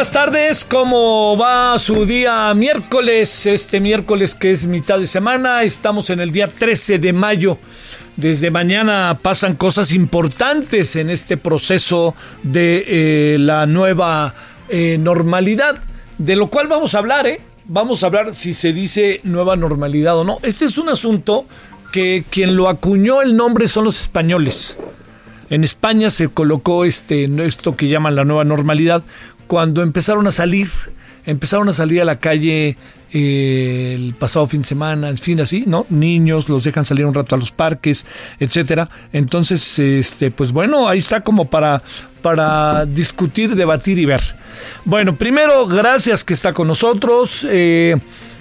Buenas tardes, ¿cómo va su día miércoles? Este miércoles que es mitad de semana, estamos en el día 13 de mayo. Desde mañana pasan cosas importantes en este proceso de eh, la nueva eh, normalidad, de lo cual vamos a hablar, ¿eh? Vamos a hablar si se dice nueva normalidad o no. Este es un asunto que quien lo acuñó el nombre son los españoles. En España se colocó este, esto que llaman la nueva normalidad cuando empezaron a salir, empezaron a salir a la calle eh, el pasado fin de semana, en fin, así, ¿no? Niños los dejan salir un rato a los parques, etcétera. Entonces, este, pues bueno, ahí está como para, para discutir, debatir y ver. Bueno, primero, gracias que está con nosotros. Eh,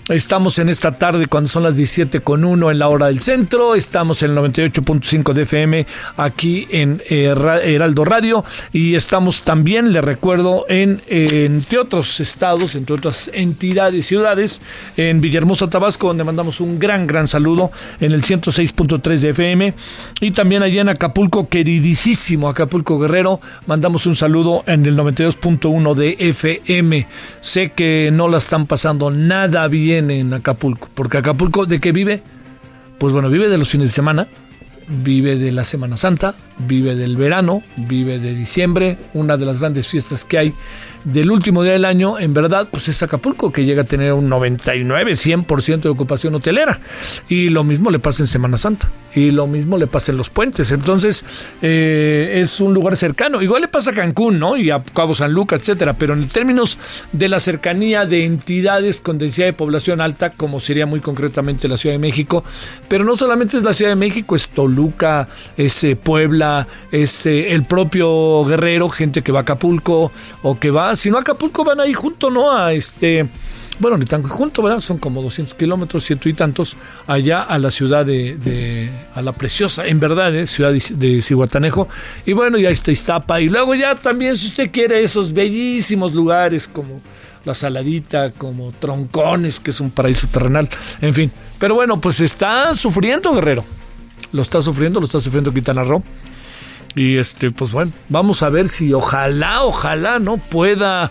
Estamos en esta tarde cuando son las 17 con 1 en la hora del centro. Estamos en el 98.5 de FM aquí en eh, Heraldo Radio. Y estamos también, le recuerdo, en, entre otros estados, entre otras entidades, ciudades, en Villahermosa, Tabasco, donde mandamos un gran, gran saludo en el 106.3 de FM. Y también allá en Acapulco, queridísimo Acapulco Guerrero, mandamos un saludo en el 92.1 de FM. Sé que no la están pasando nada bien en Acapulco. Porque Acapulco, ¿de qué vive? Pues bueno, vive de los fines de semana, vive de la Semana Santa, vive del verano, vive de diciembre, una de las grandes fiestas que hay del último día del año, en verdad, pues es Acapulco, que llega a tener un 99, 100% de ocupación hotelera. Y lo mismo le pasa en Semana Santa. Y lo mismo le pasa en los puentes. Entonces, eh, es un lugar cercano. Igual le pasa a Cancún, ¿no? Y a Cabo San Lucas, etcétera. Pero en términos de la cercanía de entidades con densidad de población alta, como sería muy concretamente la Ciudad de México. Pero no solamente es la Ciudad de México, es Toluca, es eh, Puebla, es eh, el propio Guerrero, gente que va a Acapulco o que va si no Acapulco van ahí junto, ¿no? A este, bueno, ni tan junto, ¿verdad? Son como 200 kilómetros, ciento y tantos, allá a la ciudad de, a la preciosa, en verdad, ¿eh? ciudad de, Cihuatanejo. Y bueno, ya está Iztapa. Y luego ya también, si usted quiere, esos bellísimos lugares como la Saladita, como Troncones, que es un paraíso terrenal, en fin. Pero bueno, pues está sufriendo, Guerrero. Lo está sufriendo, lo está sufriendo Quintana Roo. Y este, pues bueno, vamos a ver si ojalá, ojalá, ¿no? Pueda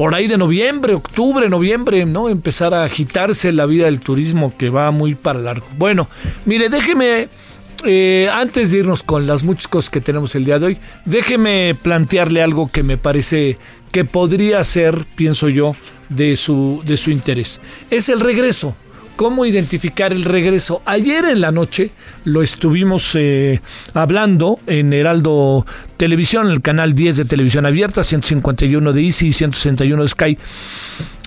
por ahí de noviembre, octubre, noviembre, ¿no? Empezar a agitarse la vida del turismo que va muy para largo. Bueno, mire, déjeme, eh, antes de irnos con las muchas cosas que tenemos el día de hoy, déjeme plantearle algo que me parece que podría ser, pienso yo, de su, de su interés. Es el regreso cómo identificar el regreso. Ayer en la noche lo estuvimos eh, hablando en Heraldo Televisión, el canal 10 de Televisión Abierta, 151 de Easy y 161 de Sky.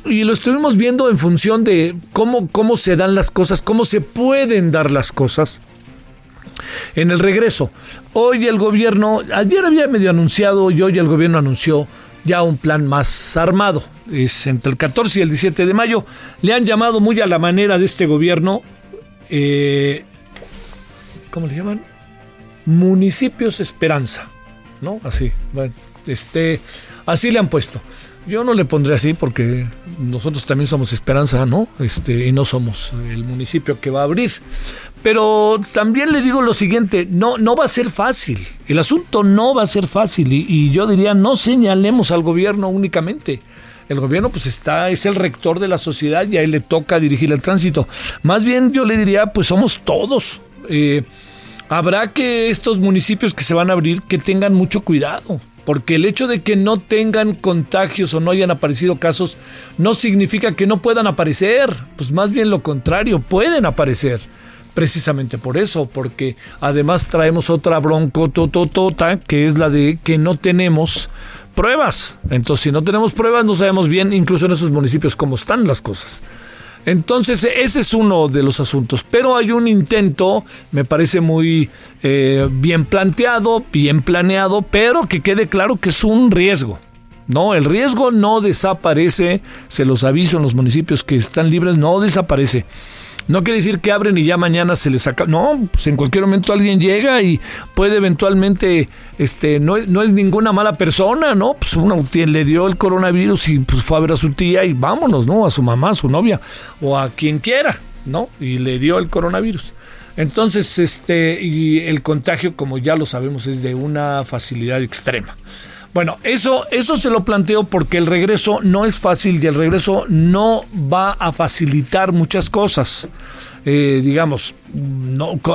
Y lo estuvimos viendo en función de cómo, cómo se dan las cosas, cómo se pueden dar las cosas. En el regreso, hoy el gobierno, ayer había medio anunciado y hoy el gobierno anunció ya un plan más armado. Es entre el 14 y el 17 de mayo. Le han llamado muy a la manera de este gobierno, eh, ¿cómo le llaman? Municipios Esperanza, ¿no? Así, bueno, este, así le han puesto. Yo no le pondré así porque nosotros también somos Esperanza, ¿no? Este, y no somos el municipio que va a abrir. Pero también le digo lo siguiente, no, no va a ser fácil. El asunto no va a ser fácil. Y, yo diría, no señalemos al gobierno únicamente. El gobierno pues está, es el rector de la sociedad y a él le toca dirigir el tránsito. Más bien yo le diría, pues somos todos. Eh, habrá que estos municipios que se van a abrir que tengan mucho cuidado porque el hecho de que no tengan contagios o no hayan aparecido casos no significa que no puedan aparecer, pues más bien lo contrario, pueden aparecer. Precisamente por eso, porque además traemos otra broncotototota, que es la de que no tenemos pruebas. Entonces, si no tenemos pruebas, no sabemos bien, incluso en esos municipios, cómo están las cosas. Entonces, ese es uno de los asuntos. Pero hay un intento, me parece muy eh, bien planteado, bien planeado, pero que quede claro que es un riesgo. No, el riesgo no desaparece, se los aviso en los municipios que están libres, no desaparece. No quiere decir que abren y ya mañana se les saca. No, pues en cualquier momento alguien llega y puede eventualmente, este, no, no es ninguna mala persona, ¿no? Pues uno le dio el coronavirus y pues fue a ver a su tía y vámonos, ¿no? A su mamá, a su novia o a quien quiera, ¿no? Y le dio el coronavirus. Entonces, este, y el contagio, como ya lo sabemos, es de una facilidad extrema. Bueno, eso, eso se lo planteo porque el regreso no es fácil y el regreso no va a facilitar muchas cosas. Eh, digamos,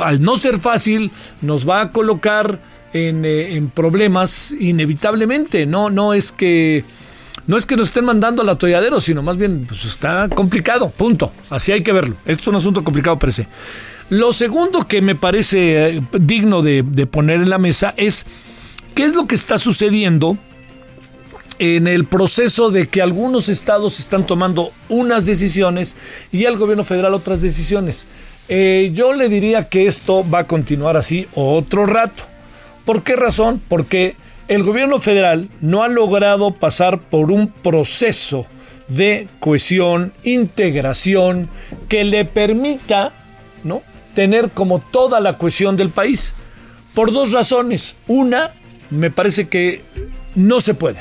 al no ser fácil, nos va a colocar en, eh, en, problemas inevitablemente. No, no es que. No es que nos estén mandando al atolladero, sino más bien pues está complicado, punto. Así hay que verlo. Esto es un asunto complicado, parece. Lo segundo que me parece eh, digno de poner en la mesa es ¿Qué es lo que está sucediendo en el proceso de que algunos estados están tomando unas decisiones y el gobierno federal otras decisiones? Eh, yo le diría que esto va a continuar así otro rato. ¿Por qué razón? Porque el gobierno federal no ha logrado pasar por un proceso de cohesión, integración, que le permita ¿no? tener como toda la cohesión del país. Por dos razones. Una, me parece que no se puede.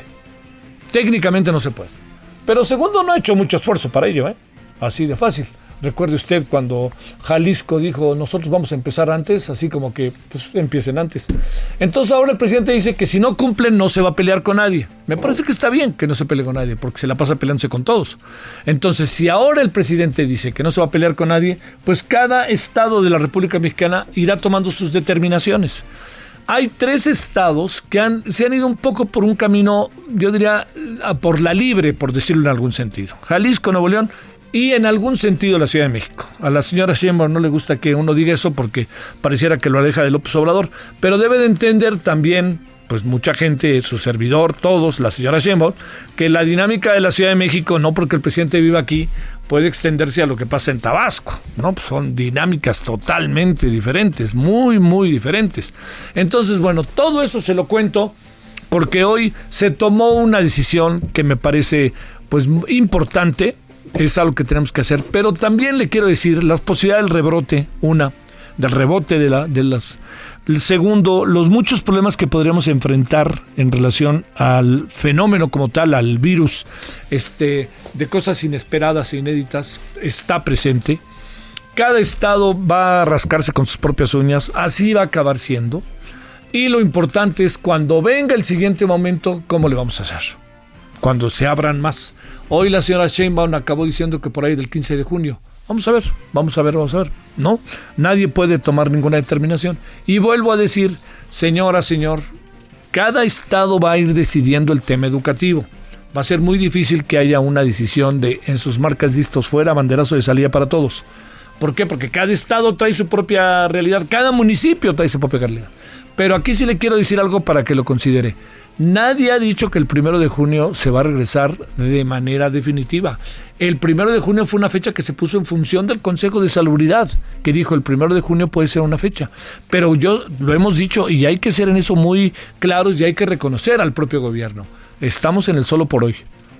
Técnicamente no se puede. Pero segundo, no ha hecho mucho esfuerzo para ello, ¿eh? Así de fácil. Recuerde usted cuando Jalisco dijo, nosotros vamos a empezar antes, así como que pues, empiecen antes. Entonces ahora el presidente dice que si no cumplen no se va a pelear con nadie. Me parece que está bien que no se pelee con nadie, porque se la pasa peleándose con todos. Entonces, si ahora el presidente dice que no se va a pelear con nadie, pues cada estado de la República Mexicana irá tomando sus determinaciones hay tres estados que han, se han ido un poco por un camino, yo diría, por la libre, por decirlo en algún sentido. Jalisco, Nuevo León y en algún sentido la Ciudad de México. A la señora Sheinbaum no le gusta que uno diga eso porque pareciera que lo aleja de López Obrador, pero debe de entender también pues mucha gente, su servidor, todos, la señora Sheinbaum, que la dinámica de la Ciudad de México, no porque el presidente viva aquí, puede extenderse a lo que pasa en Tabasco, ¿no? Pues son dinámicas totalmente diferentes, muy, muy diferentes. Entonces, bueno, todo eso se lo cuento porque hoy se tomó una decisión que me parece pues importante, es algo que tenemos que hacer, pero también le quiero decir las posibilidades del rebrote, una, del rebote de, la, de las el segundo, los muchos problemas que podríamos enfrentar en relación al fenómeno como tal, al virus, este, de cosas inesperadas e inéditas, está presente. Cada estado va a rascarse con sus propias uñas, así va a acabar siendo. Y lo importante es cuando venga el siguiente momento, ¿cómo le vamos a hacer? Cuando se abran más. Hoy la señora Sheinbaum acabó diciendo que por ahí del 15 de junio Vamos a ver, vamos a ver, vamos a ver. No, nadie puede tomar ninguna determinación. Y vuelvo a decir, señora, señor, cada estado va a ir decidiendo el tema educativo. Va a ser muy difícil que haya una decisión de en sus marcas listos fuera, banderazo de salida para todos. ¿Por qué? Porque cada estado trae su propia realidad, cada municipio trae su propia realidad. Pero aquí sí le quiero decir algo para que lo considere. Nadie ha dicho que el primero de junio se va a regresar de manera definitiva. El primero de junio fue una fecha que se puso en función del Consejo de Salubridad, que dijo el primero de junio puede ser una fecha. Pero yo lo hemos dicho y hay que ser en eso muy claros y hay que reconocer al propio gobierno. Estamos en el solo por hoy.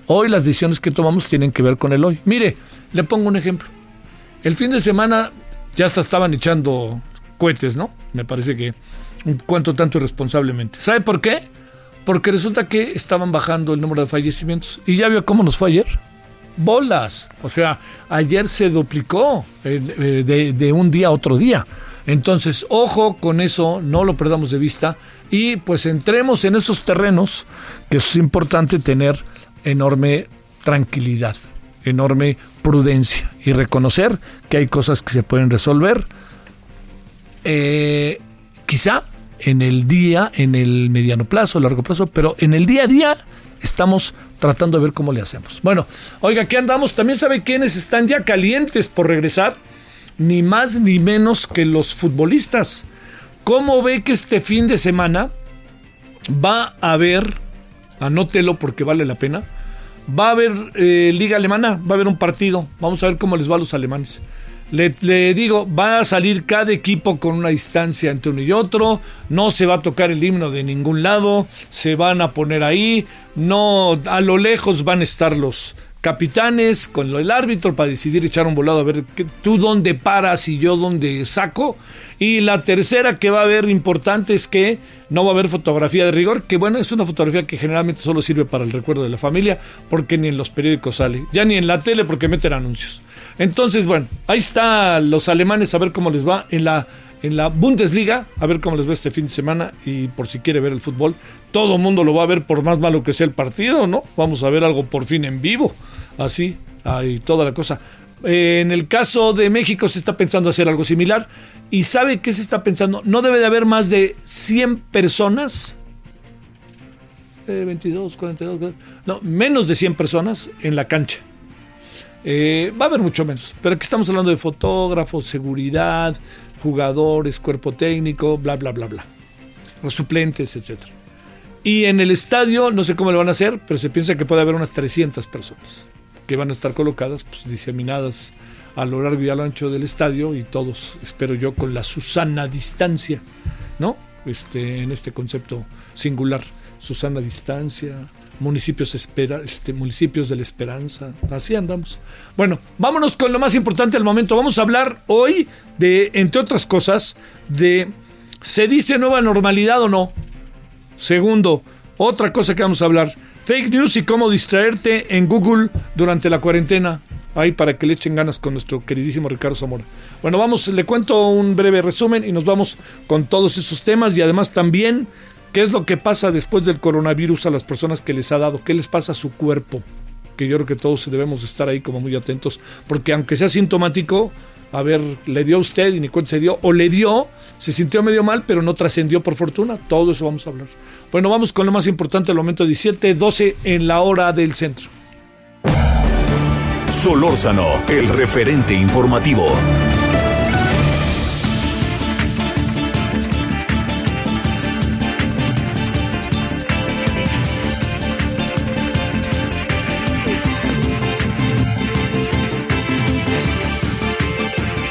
Hoy las decisiones que tomamos tienen que ver con el hoy. Mire, le pongo un ejemplo. El fin de semana ya hasta estaban echando cohetes, ¿no? Me parece que un cuanto tanto irresponsablemente. ¿Sabe por qué? Porque resulta que estaban bajando el número de fallecimientos. ¿Y ya vio cómo nos fue ayer? Bolas. O sea, ayer se duplicó eh, eh, de, un día a otro día. Entonces, ojo con eso, no lo perdamos de vista y pues entremos en esos terrenos que es importante tener enorme tranquilidad, enorme prudencia y reconocer que hay cosas que se pueden resolver. Eh, quizá en el día, en el mediano plazo, largo plazo, pero en el día a día estamos tratando de ver cómo le hacemos. Bueno, oiga, aquí andamos. También sabe quiénes están ya calientes por regresar. ni más ni menos que los futbolistas. ¿Cómo ve que este fin de semana va a haber, anótelo porque vale la pena, va a haber eh, liga alemana, va a haber un partido, vamos a ver cómo les va a los alemanes. Le, digo, va a salir cada equipo con una distancia entre uno y otro, no se va a tocar el himno de ningún lado, se van a poner ahí, no, a lo lejos van a estar los, capitanes con el árbitro para decidir echar un volado a ver tú dónde paras y yo dónde saco. Y la tercera que va a haber importante es que no va a haber fotografía de rigor, que bueno, es una fotografía que generalmente solo sirve para el recuerdo de la familia, porque ni en los periódicos sale, ya ni en la tele porque meten anuncios. Entonces, bueno, ahí está los alemanes a ver cómo les va en la en la Bundesliga, a ver cómo les va este fin de semana y por si quiere ver el fútbol, todo el mundo lo va a ver por más malo que sea el partido, ¿no? Vamos a ver algo por fin en vivo, así, ahí toda la cosa. Eh, en el caso de México se está pensando hacer algo similar y sabe qué se está pensando, no debe de haber más de 100 personas 22, 42, no, menos de 100 personas en la cancha. Eh, va a haber mucho menos, pero aquí estamos hablando de fotógrafos, seguridad, jugadores, cuerpo técnico, bla, bla, bla, bla. Los suplentes, etc. Y en el estadio, no sé cómo lo van a hacer, pero se piensa que puede haber unas 300 personas que van a estar colocadas, pues, diseminadas a lo largo y a lo ancho del estadio y todos, espero yo, con la Susana distancia, ¿no? Este, en este concepto singular, Susana distancia, municipios espera, este, municipios de la esperanza, así andamos. Bueno, vámonos con lo más importante del momento. Vamos a hablar hoy de, entre otras cosas, de ¿se dice nueva normalidad o no? Segundo, otra cosa que vamos a hablar, fake news y cómo distraerte en Google durante la cuarentena. Ahí para que le echen ganas con nuestro queridísimo Ricardo Zamora. Bueno, vamos, le cuento un breve resumen y nos vamos con todos esos temas y además también ¿Qué es lo que pasa después del coronavirus a las personas que les ha dado? ¿Qué les pasa a su cuerpo? Que yo creo que todos debemos estar ahí como muy atentos, porque aunque sea sintomático, a ver, le dio a usted y ni cuenta se dio, o le dio, se sintió medio mal, pero no trascendió por fortuna. Todo eso vamos a hablar. Bueno, vamos con lo más importante, el momento 17, 12 en la hora del centro. Solórzano, el referente informativo.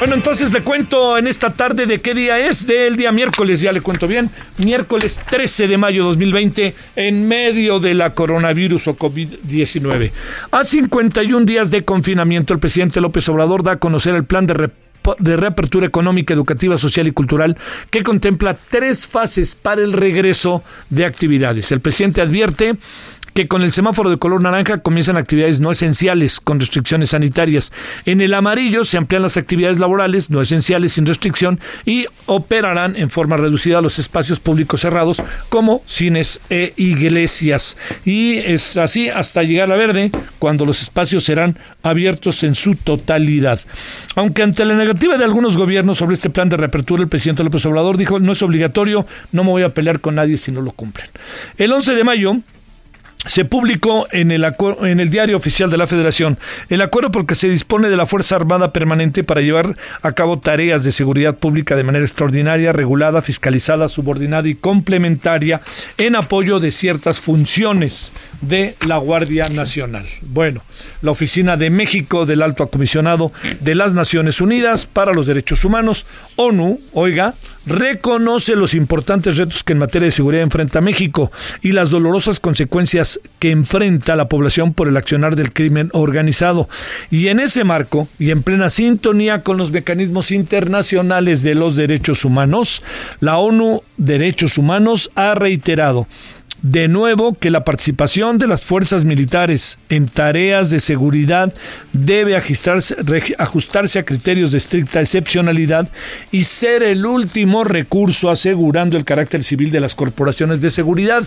Bueno, entonces le cuento en esta tarde de qué día es, del día miércoles, ya le cuento bien, miércoles 13 de mayo 2020, en medio de la coronavirus o COVID-19. A 51 días de confinamiento, el presidente López Obrador da a conocer el plan de de reapertura económica, educativa, social y cultural que contempla tres fases para el regreso de actividades. El presidente advierte que con el semáforo de color naranja comienzan actividades no esenciales con restricciones sanitarias. En el amarillo se amplían las actividades laborales no esenciales sin restricción y operarán en forma reducida los espacios públicos cerrados como cines e iglesias. Y es así hasta llegar a verde cuando los espacios serán abiertos en su totalidad. Aunque ante la negativa de algunos gobiernos sobre este plan de reapertura, el presidente López Obrador dijo no es obligatorio, no me voy a pelear con nadie si no lo cumplen. El 11 de mayo se publicó en el, en el diario oficial de la Federación el acuerdo porque se dispone de la Fuerza Armada Permanente para llevar a cabo tareas de seguridad pública de manera extraordinaria, regulada, fiscalizada, subordinada y complementaria en apoyo de ciertas funciones de la Guardia Nacional. Bueno, la Oficina de México del Alto Comisionado de las Naciones Unidas para los Derechos Humanos, ONU, oiga, reconoce los importantes retos que en materia de seguridad enfrenta México y las dolorosas consecuencias que enfrenta la población por el accionar del crimen organizado. Y en ese marco, y en plena sintonía con los mecanismos internacionales de los derechos humanos, la ONU Derechos Humanos ha reiterado de nuevo que la participación de las fuerzas militares en tareas de seguridad debe ajustarse, a criterios de estricta excepcionalidad y ser el último recurso asegurando el carácter civil de las corporaciones de seguridad.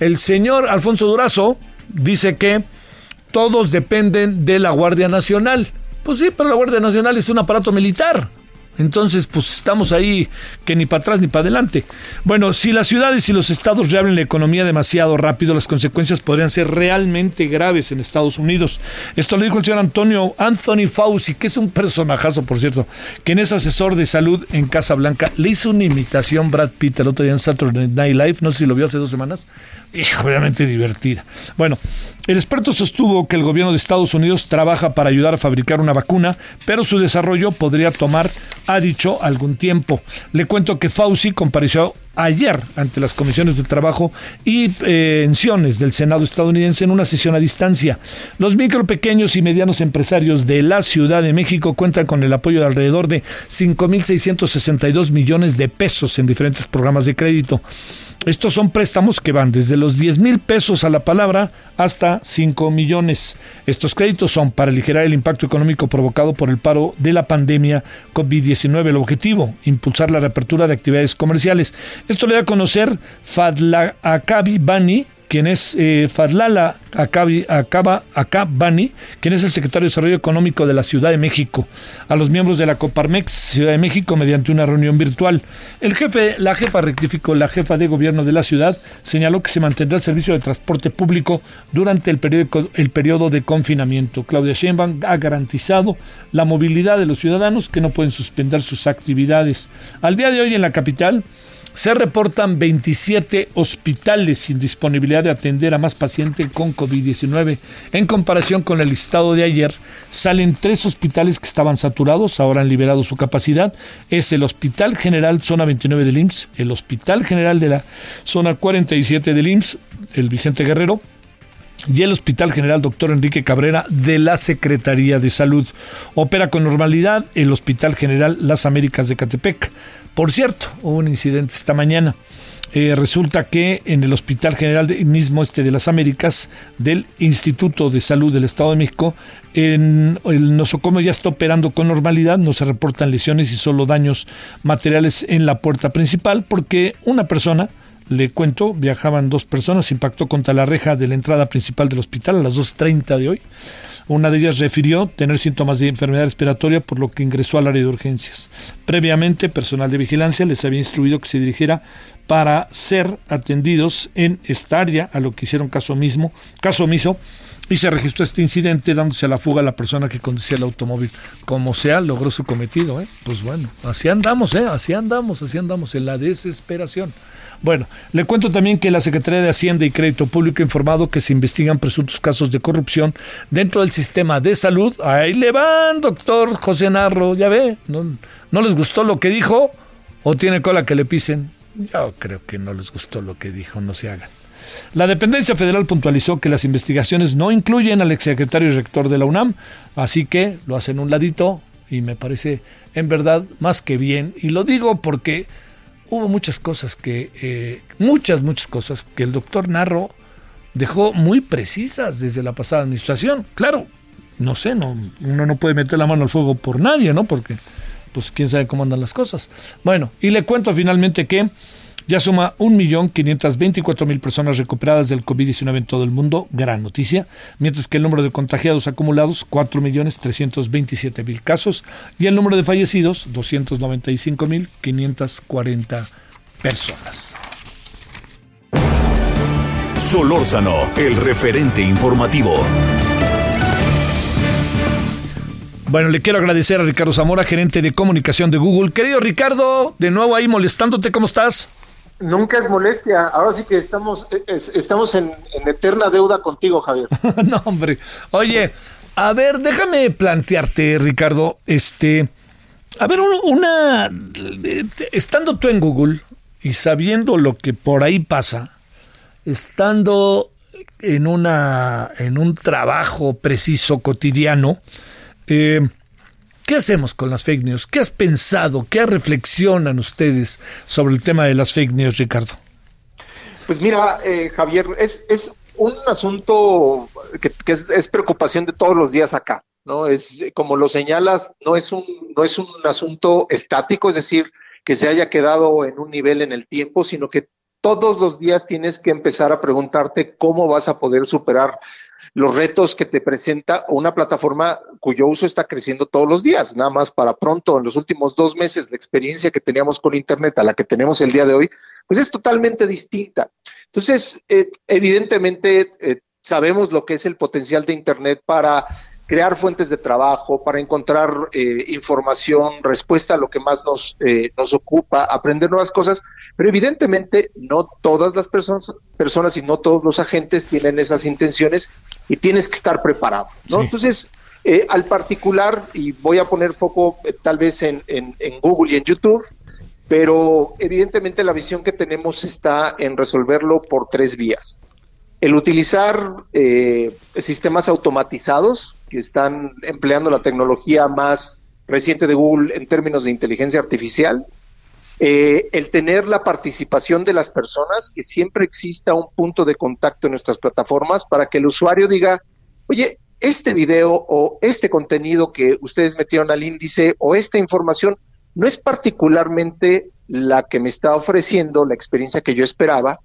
El señor Alfonso Durazo dice que todos dependen de la Guardia Nacional. Pues sí, pero la Guardia Nacional es un aparato militar. Entonces, pues estamos ahí que ni para atrás ni para adelante. Bueno, si las ciudades y los estados reabren la economía demasiado rápido, las consecuencias podrían ser realmente graves en Estados Unidos. Esto lo dijo el señor Antonio Anthony Fauci, que es un personajazo, por cierto, quien es asesor de salud en Casa Blanca. Le hizo una imitación Brad Pitt el otro día en Saturday Night Live, no sé si lo vio hace dos semanas. Y obviamente divertida. Bueno, el experto sostuvo que el gobierno de Estados Unidos trabaja para ayudar a fabricar una vacuna, pero su desarrollo podría tomar, ha dicho, algún tiempo. Le cuento que Fauci compareció ayer ante las comisiones de trabajo y pensiones del Senado estadounidense en una sesión a distancia. Los micro, pequeños y medianos empresarios de la Ciudad de México cuentan con el apoyo de alrededor de 5.662 millones de pesos en diferentes programas de crédito. Estos son préstamos que van desde los 10 mil pesos a la palabra hasta 5 millones. Estos créditos son para aligerar el impacto económico provocado por el paro de la pandemia COVID-19. El objetivo, impulsar la reapertura de actividades comerciales. Esto le da a conocer Fadla Akabi Bani, quien es eh, Fadlala Acaba, Bani, quien es el secretario de Desarrollo Económico de la Ciudad de México, a los miembros de la Coparmex Ciudad de México mediante una reunión virtual. El jefe, la jefa rectificó, la jefa de gobierno de la ciudad señaló que se mantendrá el servicio de transporte público durante el periodo, el periodo de confinamiento. Claudia Sheinbaum ha garantizado la movilidad de los ciudadanos que no pueden suspender sus actividades. Al día de hoy en la capital, se reportan 27 hospitales sin disponibilidad de atender a más pacientes con COVID-19. En comparación con el listado de ayer, salen tres hospitales que estaban saturados, ahora han liberado su capacidad. Es el Hospital General Zona 29 del IMSS, el Hospital General de la Zona 47 del IMSS, el Vicente Guerrero, y el Hospital General Doctor Enrique Cabrera de la Secretaría de Salud. Opera con normalidad el Hospital General Las Américas de Catepec. Por cierto, hubo un incidente esta mañana. Eh, resulta que en el Hospital General de, mismo este de las Américas del Instituto de Salud del Estado de México, en, el nosocomio ya está operando con normalidad, no se reportan lesiones y solo daños materiales en la puerta principal porque una persona, le cuento, viajaban dos personas, impactó contra la reja de la entrada principal del hospital a las 2.30 de hoy. Una de ellas refirió tener síntomas de enfermedad respiratoria, por lo que ingresó al área de urgencias. Previamente, personal de vigilancia les había instruido que se dirigiera para ser atendidos en esta área, a lo que hicieron caso mismo, caso omiso, y se registró este incidente dándose a la fuga a la persona que conducía el automóvil. Como sea, logró su cometido, ¿eh? Pues bueno, así andamos, ¿eh? Así andamos, así andamos, en la desesperación. Bueno, le cuento también que la Secretaría de Hacienda y Crédito Público ha informado que se investigan presuntos casos de corrupción dentro del sistema de salud. Ahí le van, doctor José Narro, ya ve, ¿no, no les gustó lo que dijo o tiene cola que le pisen? Yo creo que no les gustó lo que dijo, no se hagan. La dependencia federal puntualizó que las investigaciones no incluyen al exsecretario y rector de la UNAM, así que lo hacen un ladito y me parece en verdad más que bien. Y lo digo porque hubo muchas cosas que, eh, muchas, muchas cosas que el doctor Narro dejó muy precisas desde la pasada administración. Claro, no sé, no, uno no puede meter la mano al fuego por nadie, ¿no? Porque, pues, quién sabe cómo andan las cosas. Bueno, y le cuento finalmente que ya suma 1.524.000 personas recuperadas del COVID-19 en todo el mundo, gran noticia, mientras que el número de contagiados acumulados, 4.327.000 casos, y el número de fallecidos, 295.540 personas. Solórzano, el referente informativo. Bueno, le quiero agradecer a Ricardo Zamora, gerente de comunicación de Google. Querido Ricardo, de nuevo ahí molestándote, ¿cómo estás? Nunca es molestia. Ahora sí que estamos, estamos en, eterna deuda contigo, Javier. no, hombre. Oye, a ver, déjame plantearte, Ricardo, este, a ver, una, estando tú en Google y sabiendo lo que por ahí pasa, estando en una, en un trabajo preciso cotidiano, eh, ¿Qué hacemos con las fake news? ¿Qué has pensado? ¿Qué reflexionan ustedes sobre el tema de las fake news, Ricardo? Pues mira, eh, Javier, es, un asunto que, es, preocupación de todos los días acá, ¿no? Es como lo señalas, no es un, no es un asunto estático, es decir, que se haya quedado en un nivel en el tiempo, sino que todos los días tienes que empezar a preguntarte cómo vas a poder superar los retos que te presenta una plataforma cuyo uso está creciendo todos los días. Nada más para pronto, en los últimos dos meses, la experiencia que teníamos con Internet a la que tenemos el día de hoy, pues es totalmente distinta. Entonces, eh, evidentemente, eh, sabemos lo que es el potencial de Internet para crear fuentes de trabajo, para encontrar eh, información, respuesta a lo que más nos, eh, nos ocupa, aprender nuevas cosas, pero evidentemente no todas las personas, personas y no todos los agentes tienen esas intenciones y tienes que estar preparado, ¿no? Entonces, eh, al particular, y voy a poner foco tal vez en, en, en Google y en YouTube, pero evidentemente la visión que tenemos está en resolverlo por tres vías. El utilizar eh, sistemas automatizados que están empleando la tecnología más reciente de Google en términos de inteligencia artificial, eh, el tener la participación de las personas, que siempre exista un punto de contacto en nuestras plataformas para que el usuario diga, oye, este video o este contenido que ustedes metieron al índice o esta información no es particularmente la que me está ofreciendo la experiencia que yo esperaba.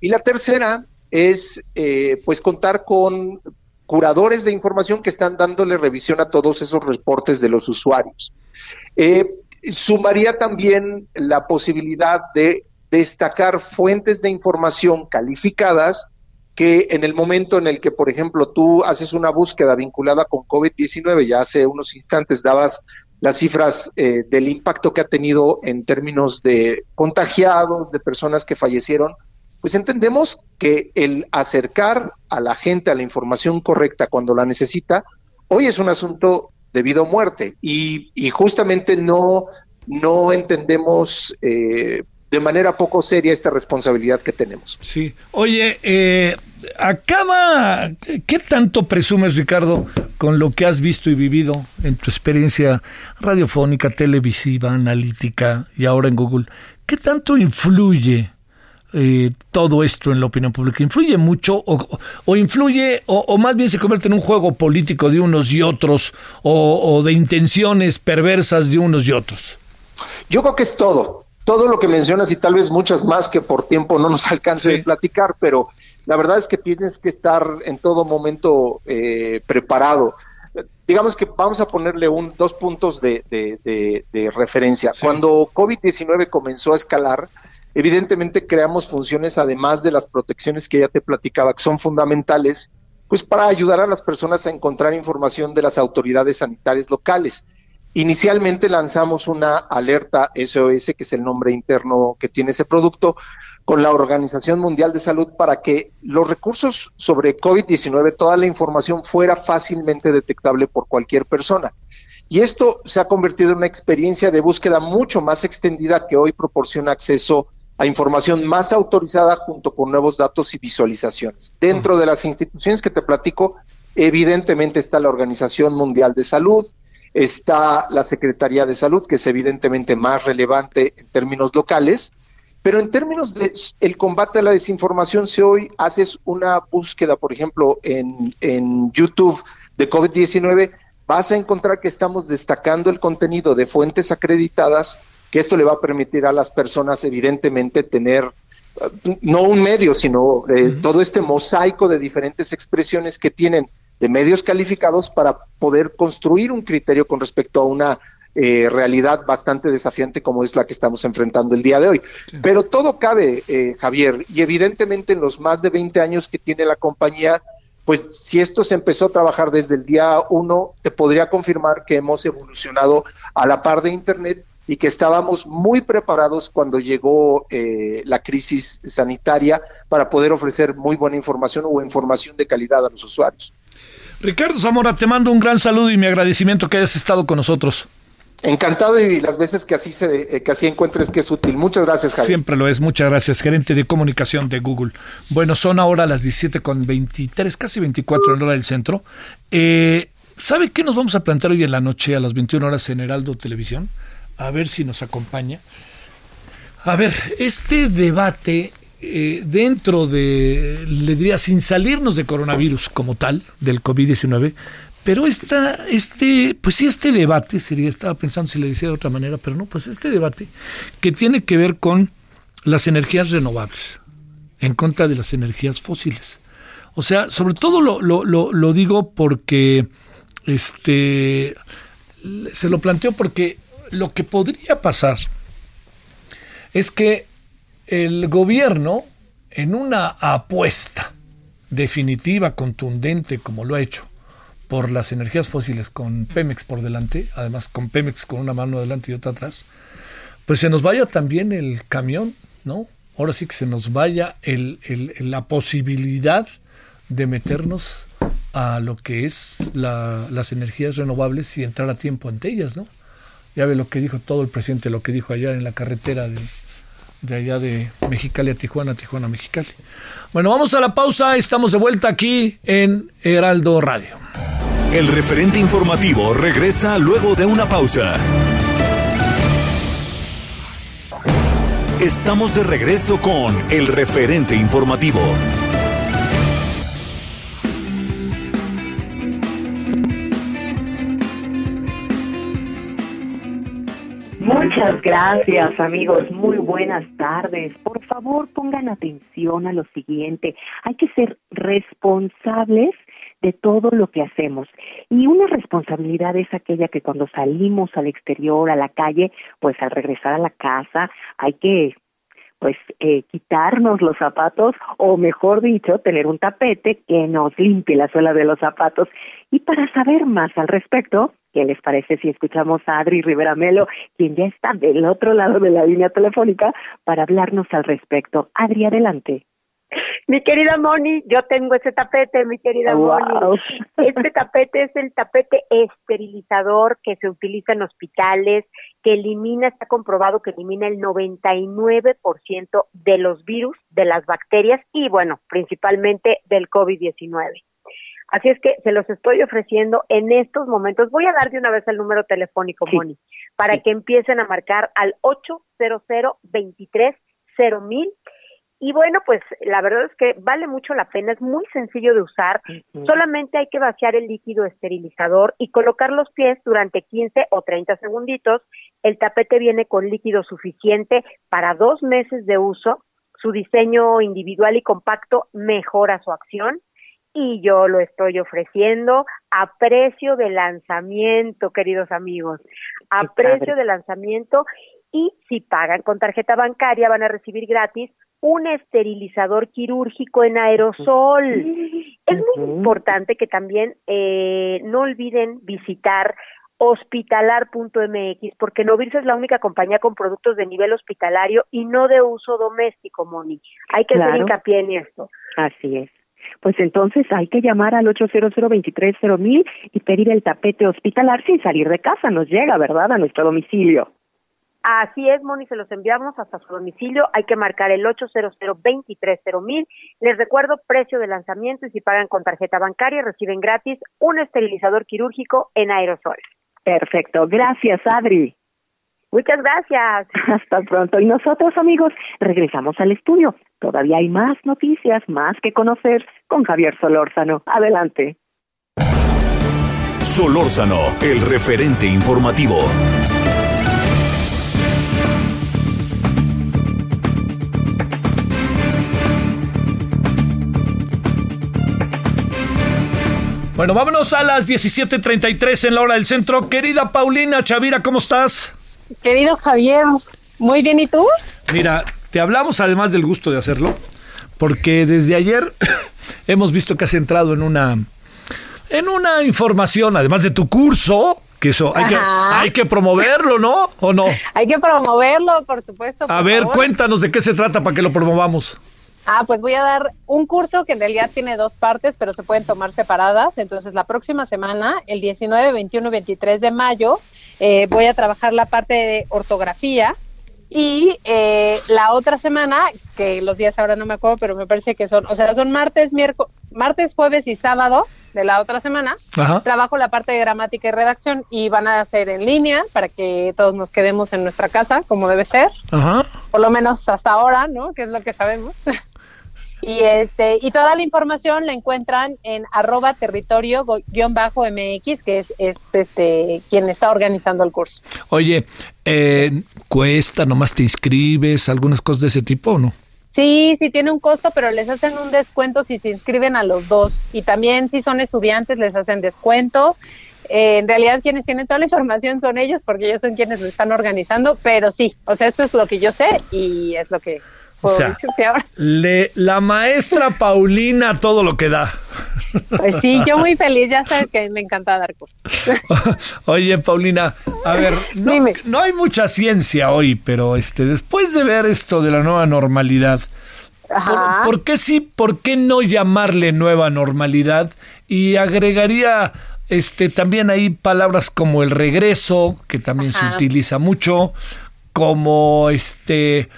Y la tercera es eh, pues contar con curadores de información que están dándole revisión a todos esos reportes de los usuarios. Eh, sumaría también la posibilidad de destacar fuentes de información calificadas que en el momento en el que, por ejemplo, tú haces una búsqueda vinculada con COVID-19, ya hace unos instantes dabas las cifras eh, del impacto que ha tenido en términos de contagiados, de personas que fallecieron, pues entendemos que el acercar a la gente a la información correcta cuando la necesita, hoy es un asunto de vida o muerte y, justamente no, no entendemos eh, de manera poco seria esta responsabilidad que tenemos. Sí. Oye, eh, acaba, ¿qué tanto presumes, Ricardo, con lo que has visto y vivido en tu experiencia radiofónica, televisiva, analítica y ahora en Google? ¿Qué tanto influye eh, todo esto en la opinión pública? ¿Influye mucho o, influye o, más bien se convierte en un juego político de unos y otros o, de intenciones perversas de unos y otros? Yo creo que es todo, todo lo que mencionas y tal vez muchas más que por tiempo no nos alcance de platicar, pero la verdad es que tienes que estar en todo momento eh, preparado. Digamos que vamos a ponerle un, dos puntos de, referencia. Cuando COVID-19 comenzó a escalar, Evidentemente creamos funciones además de las protecciones que ya te platicaba, que son fundamentales, pues para ayudar a las personas a encontrar información de las autoridades sanitarias locales. Inicialmente lanzamos una alerta SOS, que es el nombre interno que tiene ese producto, con la Organización Mundial de Salud para que los recursos sobre COVID-19, toda la información fuera fácilmente detectable por cualquier persona. Y esto se ha convertido en una experiencia de búsqueda mucho más extendida que hoy proporciona acceso a información más autorizada junto con nuevos datos y visualizaciones. Dentro de las instituciones que te platico, evidentemente está la Organización Mundial de Salud, está la Secretaría de Salud, que es evidentemente más relevante en términos locales, pero en términos de el combate a la desinformación, si hoy haces una búsqueda, por ejemplo, en, en YouTube de COVID-19, vas a encontrar que estamos destacando el contenido de fuentes acreditadas que esto le va a permitir a las personas evidentemente tener eh, no un medio, sino eh, todo este mosaico de diferentes expresiones que tienen de medios calificados para poder construir un criterio con respecto a una eh, realidad bastante desafiante como es la que estamos enfrentando el día de hoy. Pero todo cabe, Javier, y evidentemente en los más de 20 años que tiene la compañía, pues si esto se empezó a trabajar desde el día uno, te podría confirmar que hemos evolucionado a la par de Internet y que estábamos muy preparados cuando llegó eh, la crisis sanitaria para poder ofrecer muy buena información o información de calidad a los usuarios. Ricardo Zamora, te mando un gran saludo y mi agradecimiento que hayas estado con nosotros. Encantado y las veces que así se eh, que así encuentres que es útil. Muchas gracias, Javier. Siempre lo es. Muchas gracias, gerente de comunicación de Google. Bueno, son ahora las 17 con 23, casi 24 en hora del centro. Eh, ¿Sabe qué nos vamos a plantear hoy en la noche a las 21 horas en Heraldo Televisión? A ver si nos acompaña. A ver, este debate eh, dentro de, le diría, sin salirnos de coronavirus como tal, del COVID-19, pero esta, este, pues sí, este debate sería, estaba pensando si le decía de otra manera, pero no, pues este debate que tiene que ver con las energías renovables, en contra de las energías fósiles. O sea, sobre todo lo, lo, digo porque este se lo planteo porque lo que podría pasar es que el gobierno, en una apuesta definitiva, contundente, como lo ha hecho, por las energías fósiles con Pemex por delante, además con Pemex con una mano adelante y otra atrás, pues se nos vaya también el camión, ¿no? Ahora sí que se nos vaya la posibilidad de meternos a lo que es las energías renovables y entrar a tiempo ante ellas, ¿no? Ya ve lo que dijo todo el presidente, lo que dijo allá en la carretera de, de allá de Mexicali a Tijuana, Tijuana Mexicali. Bueno, vamos a la pausa, estamos de vuelta aquí en Heraldo Radio. El referente informativo regresa luego de una pausa. Estamos de regreso con el referente informativo. Muchas gracias amigos, muy buenas tardes. Por favor pongan atención a lo siguiente, hay que ser responsables de todo lo que hacemos. Y una responsabilidad es aquella que cuando salimos al exterior, a la calle, pues al regresar a la casa, hay que pues eh, quitarnos los zapatos o mejor dicho tener un tapete que nos limpie la suela de los zapatos y para saber más al respecto ¿Qué les parece si escuchamos a Adri Rivera Melo, quien ya está del otro lado de la línea telefónica, para hablarnos al respecto? Adri, adelante. Mi querida Moni, yo tengo ese tapete, mi querida Moni. Este tapete es el tapete esterilizador que se utiliza en hospitales, que elimina, está comprobado que elimina el 99% de los virus, de las bacterias y, bueno, principalmente del COVID-19. Así es que se los estoy ofreciendo en estos momentos. Voy a dar de una vez el número telefónico, Moni, para que empiecen a marcar al 800 23 mil. Y bueno, pues la verdad es que vale mucho la pena, es muy sencillo de usar. Solamente hay que vaciar el líquido esterilizador y colocar los pies durante 15 o 30 segunditos. El tapete viene con líquido suficiente para dos meses de uso. Su diseño individual y compacto mejora su acción y yo lo estoy ofreciendo a precio de lanzamiento, queridos amigos, a precio de lanzamiento y si pagan con tarjeta bancaria van a recibir gratis un esterilizador quirúrgico en aerosol. Es muy importante que también eh, no olviden visitar hospitalar.mx porque Novirsa es la única compañía con productos de nivel hospitalario y no de uso doméstico, Moni. Hay que hacer hincapié en esto. Así es pues entonces hay que llamar al 800 mil y pedir el tapete hospitalar sin salir de casa. Nos llega, ¿verdad?, a nuestro domicilio. Así es, Moni, se los enviamos hasta su domicilio. Hay que marcar el 800 mil. Les recuerdo, precio de lanzamiento y si pagan con tarjeta bancaria reciben gratis un esterilizador quirúrgico en aerosol. Perfecto. Gracias, Adri. Muchas gracias. Hasta pronto. Y nosotros, amigos, regresamos al estudio. Todavía hay más noticias, más que conocer con Javier Solórzano. Adelante. Solórzano, el referente informativo. Bueno, vámonos a las 17:33 en la hora del centro. Querida Paulina Chavira, ¿cómo estás? Querido Javier, muy bien, ¿y tú? Mira, te hablamos además del gusto de hacerlo, porque desde ayer hemos visto que has entrado en una en una información, además de tu curso, que eso hay que, hay que promoverlo, ¿no? ¿O no? Hay que promoverlo, por supuesto. a ver, cuéntanos de qué se trata para que lo promovamos. Ah, pues voy a dar un curso que en realidad tiene dos partes, pero se pueden tomar separadas. Entonces, la próxima semana, el 19, 21 y 23 de mayo, eh, voy a trabajar la parte de ortografía y eh, la otra semana, que los días ahora no me acuerdo, pero me parece que son, o sea, son martes, miércoles, martes, jueves y sábado de la otra semana. Trabajo la parte de gramática y redacción y van a ser en línea para que todos nos quedemos en nuestra casa, como debe ser. Por lo menos hasta ahora, ¿no? Que es lo que sabemos. Y este, y toda la información la encuentran en arroba territorio bajo MX, que es, este quien está organizando el curso. Oye, eh, ¿cuesta? ¿Nomás te inscribes? ¿Algunas cosas de ese tipo o no? Sí, sí tiene un costo, pero les hacen un descuento si se inscriben a los dos. Y también si son estudiantes les hacen descuento. Eh, en realidad quienes tienen toda la información son ellos porque ellos son quienes lo están organizando, pero sí, o sea, esto es lo que yo sé y es lo que o sea, le, la maestra Paulina todo lo que da. Pues sí, yo muy feliz, ya sabes que me encanta dar cosas. Oye, Paulina, a ver, no, hay mucha ciencia hoy, pero este, después de ver esto de la nueva normalidad, ¿por, qué sí, por qué no llamarle nueva normalidad? Y agregaría este también hay palabras como el regreso, que también se utiliza mucho, como este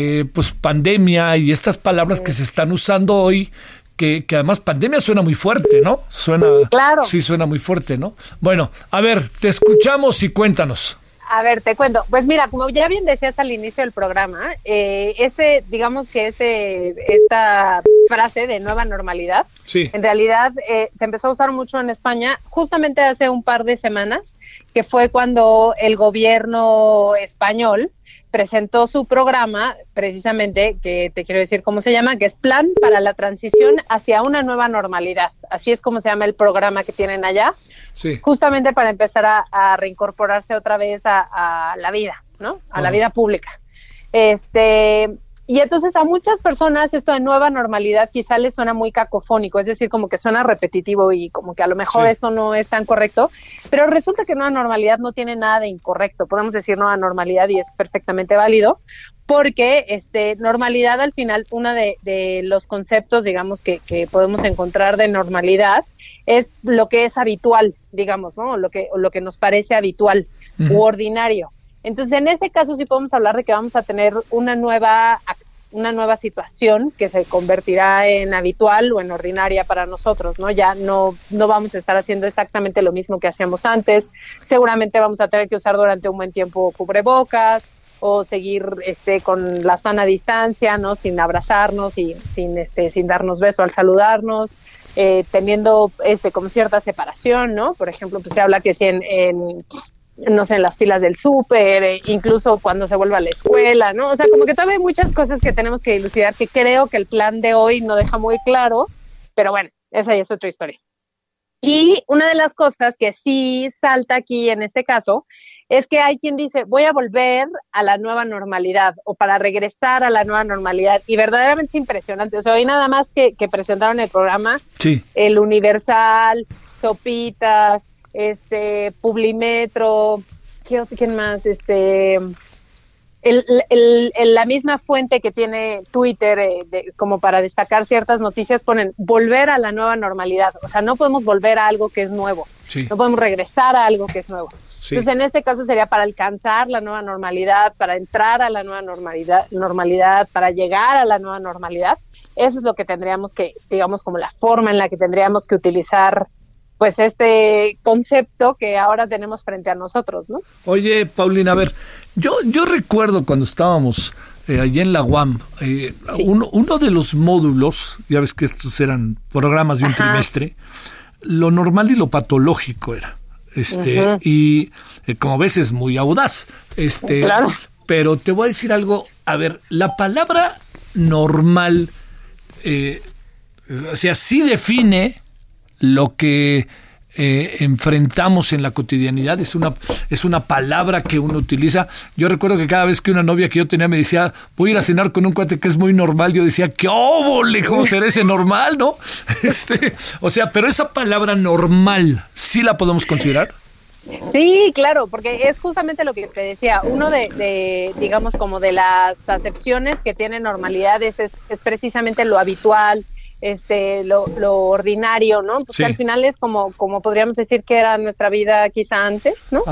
eh, pues pandemia y estas palabras que se están usando hoy, que, que, además pandemia suena muy fuerte, ¿no? Suena, claro. Sí, suena muy fuerte, ¿no? Bueno, a ver, te escuchamos y cuéntanos. A ver, te cuento. Pues mira, como ya bien decías al inicio del programa, eh, ese, digamos que ese, esta frase de nueva normalidad, sí. en realidad eh, se empezó a usar mucho en España justamente hace un par de semanas, que fue cuando el gobierno español presentó su programa, precisamente, que te quiero decir cómo se llama, que es Plan para la Transición hacia una nueva normalidad. Así es como se llama el programa que tienen allá. Sí. Justamente para empezar a, reincorporarse otra vez a, la vida, ¿no? A la vida pública. Este, y entonces a muchas personas esto de nueva normalidad quizá les suena muy cacofónico, es decir, como que suena repetitivo y como que a lo mejor esto no es tan correcto, pero resulta que nueva normalidad no tiene nada de incorrecto, podemos decir nueva normalidad y es perfectamente válido, porque este normalidad al final, uno de, de, los conceptos, digamos, que, que, podemos encontrar de normalidad es lo que es habitual, digamos, ¿no? Lo que, lo que nos parece habitual u ordinario. Entonces, en ese caso sí podemos hablar de que vamos a tener una nueva una nueva situación que se convertirá en habitual o en ordinaria para nosotros, ¿no? Ya no, no vamos a estar haciendo exactamente lo mismo que hacíamos antes. Seguramente vamos a tener que usar durante un buen tiempo cubrebocas o seguir este con la sana distancia, ¿no? Sin abrazarnos y sin este sin darnos beso al saludarnos. Eh, teniendo este como cierta separación, ¿no? Por ejemplo, pues se habla que si en, en no sé, en las filas del súper, eh, incluso cuando se vuelve a la escuela, ¿no? O sea, como que todavía hay muchas cosas que tenemos que dilucidar que creo que el plan de hoy no deja muy claro, pero bueno, esa ya es otra historia. Y una de las cosas que sí salta aquí en este caso es que hay quien dice, voy a volver a la nueva normalidad o para regresar a la nueva normalidad. Y verdaderamente es impresionante. O sea, hoy nada más que, que presentaron el programa, sí. el Universal, Sopitas, este, Publimetro, ¿quién más? Este, el, el, la misma fuente que tiene Twitter eh, como para destacar ciertas noticias ponen volver a la nueva normalidad. O sea, no podemos volver a algo que es nuevo. No podemos regresar a algo que es nuevo. Entonces, en este caso sería para alcanzar la nueva normalidad, para entrar a la nueva normalidad, normalidad, para llegar a la nueva normalidad. Eso es lo que tendríamos que, digamos, como la forma en la que tendríamos que utilizar pues este concepto que ahora tenemos frente a nosotros, ¿no? Oye, Paulina, a ver, yo, yo recuerdo cuando estábamos eh, allí en la UAM, eh, uno, de los módulos, ya ves que estos eran programas de un trimestre, lo normal y lo patológico era. Este, y eh, como ves es muy audaz. Este, claro. pero te voy a decir algo, a ver, la palabra normal, o sea, sí define lo que eh, enfrentamos en la cotidianidad, es una, es una palabra que uno utiliza. Yo recuerdo que cada vez que una novia que yo tenía me decía, voy a ir a cenar con un cuate que es muy normal, yo decía, ¿qué óvole, ¿cómo será ese normal, no? Este, o sea, pero esa palabra normal, ¿sí la podemos considerar? Sí, claro, porque es justamente lo que te decía, uno de, digamos, como de las acepciones que tiene normalidad es, es precisamente lo habitual, este lo, lo ordinario, ¿no? Porque al final es como, como podríamos decir que era nuestra vida quizá antes, ¿no?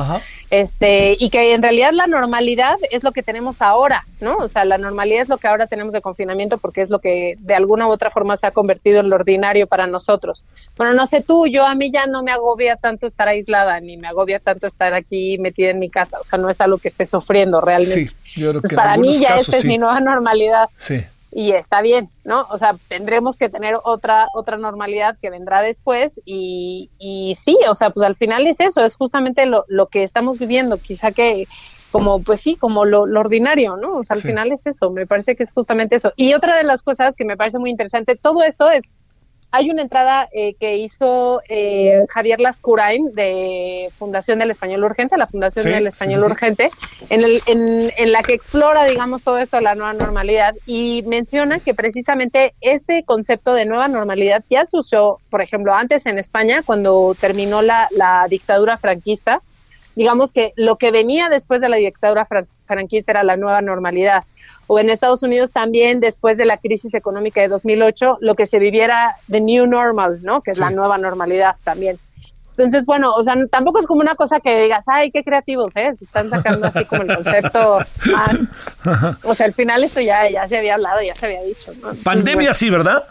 Este, y que en realidad la normalidad es lo que tenemos ahora, ¿no? O sea, la normalidad es lo que ahora tenemos de confinamiento porque es lo que de alguna u otra forma se ha convertido en lo ordinario para nosotros. Bueno, no sé tú, yo a mí ya no me agobia tanto estar aislada, ni me agobia tanto estar aquí metida en mi casa, o sea, no es algo que esté sufriendo realmente. Sí, yo creo que para mí ya esta es mi nueva normalidad. Sí y está bien, ¿no? O sea, tendremos que tener otra otra normalidad que vendrá después y, y sí, o sea, pues al final es eso, es justamente lo, lo que estamos viviendo, quizá que como pues sí, como lo, ordinario, ¿no? O sea, al final es eso, me parece que es justamente eso. Y otra de las cosas que me parece muy interesante, todo esto es hay una entrada eh, que hizo eh, Javier Lascurain de Fundación del Español Urgente, la Fundación del Español Urgente, en, el, en, en, la que explora, digamos, todo esto de la nueva normalidad y menciona que precisamente este concepto de nueva normalidad ya se usó, por ejemplo, antes en España, cuando terminó la, la dictadura franquista. Digamos que lo que venía después de la dictadura franquista era la nueva normalidad o en Estados Unidos también después de la crisis económica de 2008, lo que se viviera the new normal, ¿no? Que es la nueva normalidad también. Entonces, bueno, o sea, tampoco es como una cosa que digas, ay, qué creativos, ¿eh? Se están sacando así como el concepto más. O sea, al final esto ya, ya se había hablado, ya se había dicho, ¿no? Pandemia sí, ¿verdad?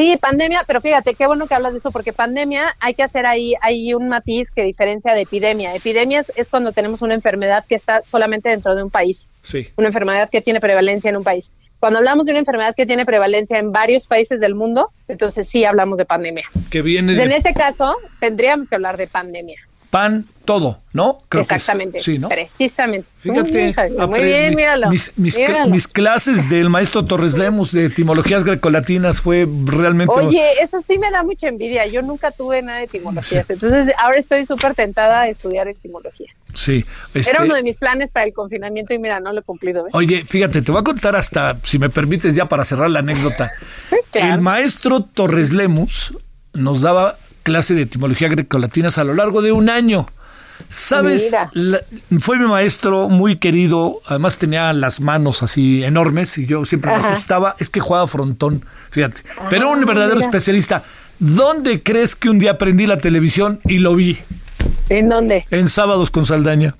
Sí, pandemia, pero fíjate, qué bueno que hablas de eso, porque pandemia hay que hacer ahí, hay un matiz que diferencia de epidemia. Epidemias es cuando tenemos una enfermedad que está solamente dentro de un país. Sí. Una enfermedad que tiene prevalencia en un país. Cuando hablamos de una enfermedad que tiene prevalencia en varios países del mundo, entonces sí hablamos de pandemia. Que viene En este caso, tendríamos que hablar de pandemia pan todo, ¿no? Creo Exactamente. sí, ¿no? Precisamente. Fíjate, muy bien, míralo. Mis, mis, clases del maestro Torres Lemos de etimologías grecolatinas fue realmente. Oye, eso sí me da mucha envidia. Yo nunca tuve nada de etimologías. Entonces, ahora estoy súper tentada a estudiar etimología. Sí. Este Era uno de mis planes para el confinamiento y mira, no lo he cumplido. Oye, fíjate, te voy a contar hasta, si me permites, ya para cerrar la anécdota. El maestro Torres Lemus nos daba clase de etimología grecolatinas a lo largo de un año. ¿Sabes? fue mi maestro muy querido, además tenía las manos así enormes y yo siempre me asustaba, es que jugaba frontón, fíjate, pero un ah, verdadero especialista. ¿Dónde crees que un día aprendí la televisión y lo vi? ¿En dónde? En Sábados con Saldaña.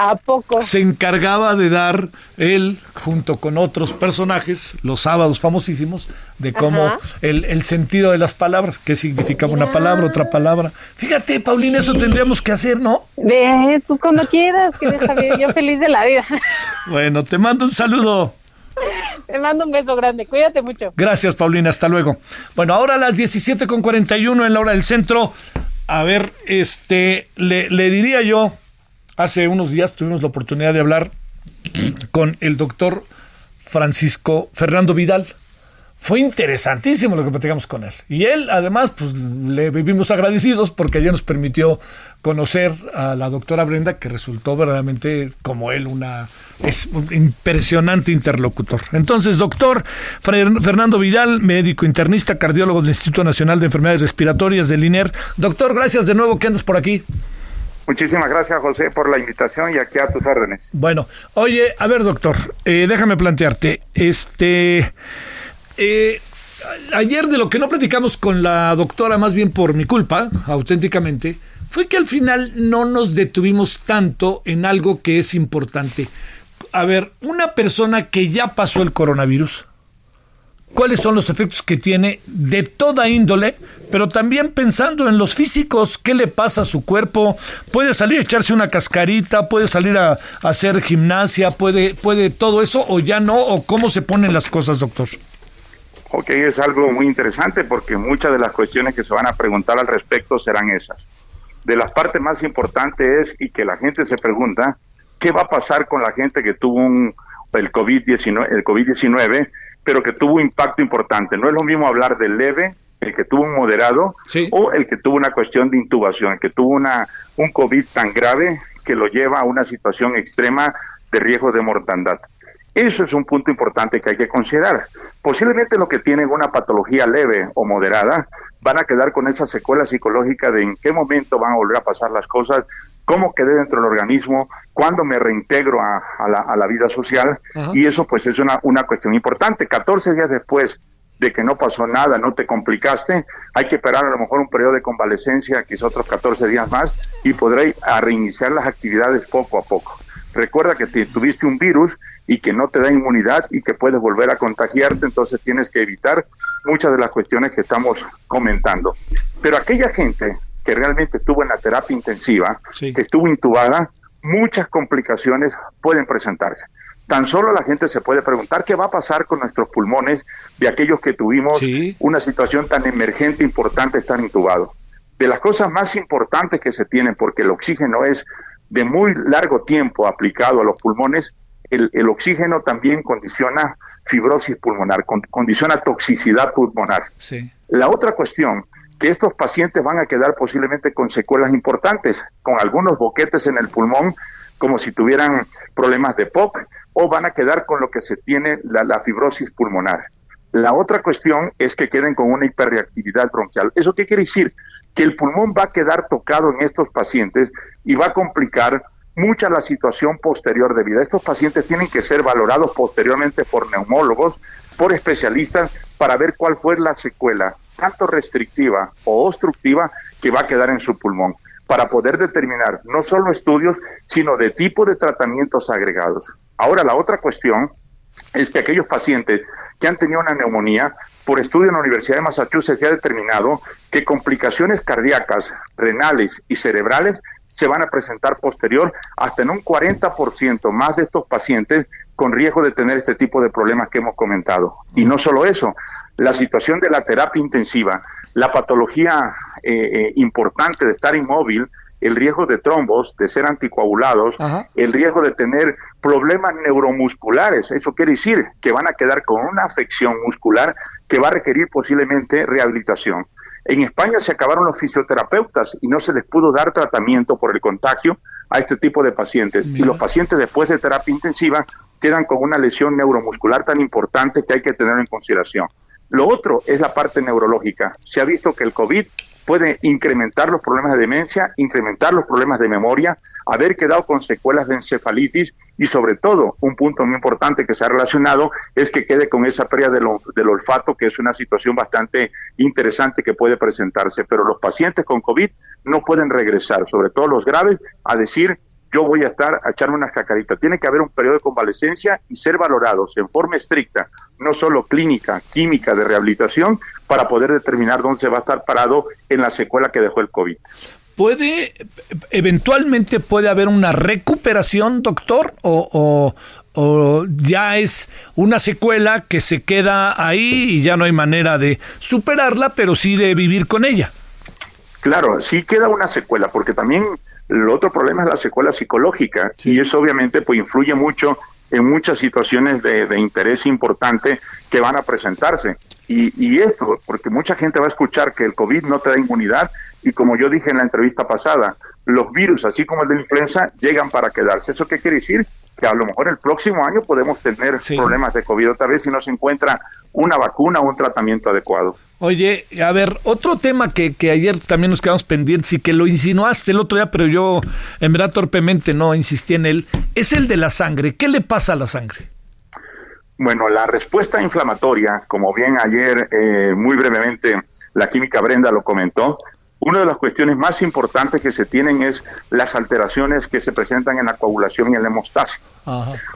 ¿A poco? Se encargaba de dar él, junto con otros personajes, los sábados famosísimos, de cómo el, sentido de las palabras, qué significaba una palabra, otra palabra. Fíjate, Paulina, eso tendríamos que hacer, ¿no? Ve, pues cuando quieras, que yo feliz de la vida. Bueno, te mando un saludo. Te mando un beso grande, cuídate mucho. Gracias, Paulina, hasta luego. Bueno, ahora a las 17.41 en la hora del centro. A ver, este, le, le diría yo Hace unos días tuvimos la oportunidad de hablar con el doctor Francisco Fernando Vidal. Fue interesantísimo lo que platicamos con él. Y él, además, pues le vivimos agradecidos porque ya nos permitió conocer a la doctora Brenda, que resultó verdaderamente, como él, una un impresionante interlocutor. Entonces, doctor Fernando Vidal, médico internista, cardiólogo del Instituto Nacional de Enfermedades Respiratorias del INER. Doctor, gracias de nuevo que andas por aquí. Muchísimas gracias, José, por la invitación y aquí a tus órdenes. Bueno, oye, a ver, doctor, eh, déjame plantearte, este, eh, ayer de lo que no platicamos con la doctora, más bien por mi culpa, auténticamente, fue que al final no nos detuvimos tanto en algo que es importante. A ver, una persona que ya pasó el coronavirus, cuáles son los efectos que tiene de toda índole, pero también pensando en los físicos, qué le pasa a su cuerpo, puede salir a echarse una cascarita, puede salir a, hacer gimnasia, puede, puede todo eso o ya no, o cómo se ponen las cosas, doctor. Ok, es algo muy interesante porque muchas de las cuestiones que se van a preguntar al respecto serán esas. De las partes más importantes es, y que la gente se pregunta, ¿qué va a pasar con la gente que tuvo un, el COVID-19, el COVID-19 pero que tuvo impacto importante. No es lo mismo hablar del leve, el que tuvo un moderado, o el que tuvo una cuestión de intubación, el que tuvo una, un COVID tan grave que lo lleva a una situación extrema de riesgo de mortandad. Eso es un punto importante que hay que considerar. Posiblemente los que tienen una patología leve o moderada van a quedar con esa secuela psicológica de en qué momento van a volver a pasar las cosas, cómo quedé dentro del organismo, cuándo me reintegro a, la, vida social, y eso pues es una, una cuestión importante. 14 días después de que no pasó nada, no te complicaste, hay que esperar a lo mejor un periodo de convalecencia, quizás otros 14 días más, y podré reiniciar las actividades poco a poco. Recuerda que tuviste un virus y que no te da inmunidad y que puedes volver a contagiarte, entonces tienes que evitar muchas de las cuestiones que estamos comentando. Pero aquella gente que realmente estuvo en la terapia intensiva, que estuvo intubada, muchas complicaciones pueden presentarse. Tan solo la gente se puede preguntar qué va a pasar con nuestros pulmones de aquellos que tuvimos una situación tan emergente, importante, estar intubados. De las cosas más importantes que se tienen, porque el oxígeno es de muy largo tiempo aplicado a los pulmones, el, el oxígeno también condiciona fibrosis pulmonar, condiciona toxicidad pulmonar. Sí. La otra cuestión, que estos pacientes van a quedar posiblemente con secuelas importantes, con algunos boquetes en el pulmón, como si tuvieran problemas de POC, o van a quedar con lo que se tiene la, fibrosis pulmonar. La otra cuestión es que queden con una hiperreactividad bronquial. ¿Eso qué quiere decir? Que el pulmón va a quedar tocado en estos pacientes y va a complicar mucha la situación posterior de vida. Estos pacientes tienen que ser valorados posteriormente por neumólogos, por especialistas, para ver cuál fue la secuela, tanto restrictiva o obstructiva, que va a quedar en su pulmón, para poder determinar no solo estudios, sino de tipo de tratamientos agregados. Ahora, la otra cuestión es que aquellos pacientes que han tenido una neumonía, por estudio en la Universidad de Massachusetts ya ha determinado que complicaciones cardíacas, renales y cerebrales se van a presentar posterior hasta en un 40% más de estos pacientes con riesgo de tener este tipo de problemas que hemos comentado. Y no solo eso, la situación de la terapia intensiva, la patología eh, eh, importante de estar inmóvil, el riesgo de trombos, de ser anticoagulados, el riesgo de tener problemas neuromusculares. Eso quiere decir que van a quedar con una afección muscular que va a requerir posiblemente rehabilitación. En España se acabaron los fisioterapeutas y no se les pudo dar tratamiento por el contagio a este tipo de pacientes. Y los pacientes después de terapia intensiva quedan con una lesión neuromuscular tan importante que hay que tener en consideración. Lo otro es la parte neurológica. Se ha visto que el COVID puede incrementar los problemas de demencia, incrementar los problemas de memoria, haber quedado con secuelas de encefalitis y sobre todo, un punto muy importante que se ha relacionado es que quede con esa pérdida del, del olfato, que es una situación bastante interesante que puede presentarse. Pero los pacientes con COVID no pueden regresar, sobre todo los graves, a decir yo voy a estar a echarme unas cacaritas. Tiene que haber un periodo de convalecencia y ser valorados en forma estricta, no solo clínica, química, de rehabilitación, para poder determinar dónde se va a estar parado en la secuela que dejó el COVID. ¿Puede, eventualmente puede haber una recuperación, doctor? ¿O, o ya es una secuela que se queda ahí y ya no hay manera de superarla, pero sí de vivir con ella? Claro, sí queda una secuela, porque también el otro problema es la secuela psicológica y eso obviamente pues influye mucho en muchas situaciones de, interés importante que van a presentarse. Y, y, esto, porque mucha gente va a escuchar que el COVID no te da inmunidad y como yo dije en la entrevista pasada, los virus, así como el de la influenza, llegan para quedarse. ¿Eso qué quiere decir? Que a lo mejor el próximo año podemos tener problemas de COVID otra vez si no se encuentra una vacuna o un tratamiento adecuado. Oye, a ver, otro tema que, que, ayer también nos quedamos pendientes y que lo insinuaste el otro día, pero yo en verdad torpemente no insistí en él, es el de la sangre. ¿Qué le pasa a la sangre? Bueno, la respuesta inflamatoria, como bien ayer eh, muy brevemente la química Brenda lo comentó, una de las cuestiones más importantes que se tienen es las alteraciones que se presentan en la coagulación y en la hemostasia.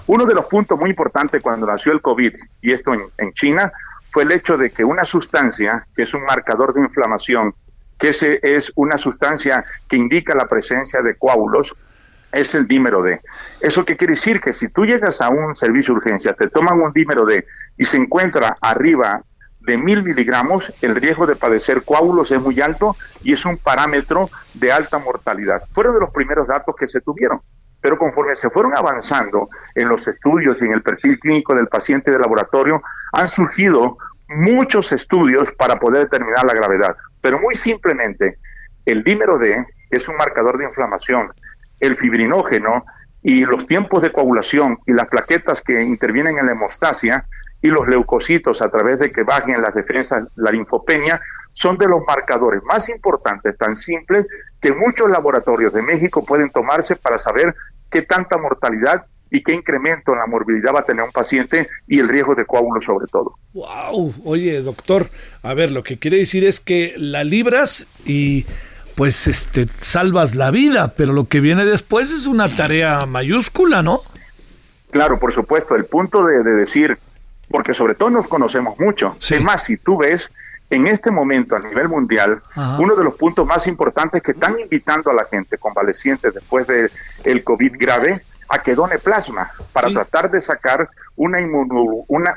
Uno de los puntos muy importantes cuando nació el COVID, y esto en, en China, fue el hecho de que una sustancia, que es un marcador de inflamación, que ese es una sustancia que indica la presencia de coágulos, es el dímero D. ¿Eso qué quiere decir? Que si tú llegas a un servicio de urgencia, te toman un dímero D y se encuentra arriba de mil miligramos, el riesgo de padecer coágulos es muy alto y es un parámetro de alta mortalidad. Fueron de los primeros datos que se tuvieron. Pero conforme se fueron avanzando en los estudios y en el perfil clínico del paciente de laboratorio, han surgido muchos estudios para poder determinar la gravedad. Pero muy simplemente, el dímero D es un marcador de inflamación. El fibrinógeno y los tiempos de coagulación y las plaquetas que intervienen en la hemostasia y los leucocitos a través de que bajen las defensas, la linfopenia, son de los marcadores más importantes, tan simples, que muchos laboratorios de México pueden tomarse para saber qué tanta mortalidad y qué incremento en la morbilidad va a tener un paciente y el riesgo de coágulo sobre todo. Wow, oye, doctor, a ver, lo que quiere decir es que la libras y pues este salvas la vida, pero lo que viene después es una tarea mayúscula, ¿no? Claro, por supuesto, el punto de, de decir porque sobre todo nos conocemos mucho. Es más, si tú ves en este momento a nivel mundial, uno de los puntos más importantes que están invitando a la gente convaleciente después del el COVID grave a que done plasma para tratar de sacar una, una,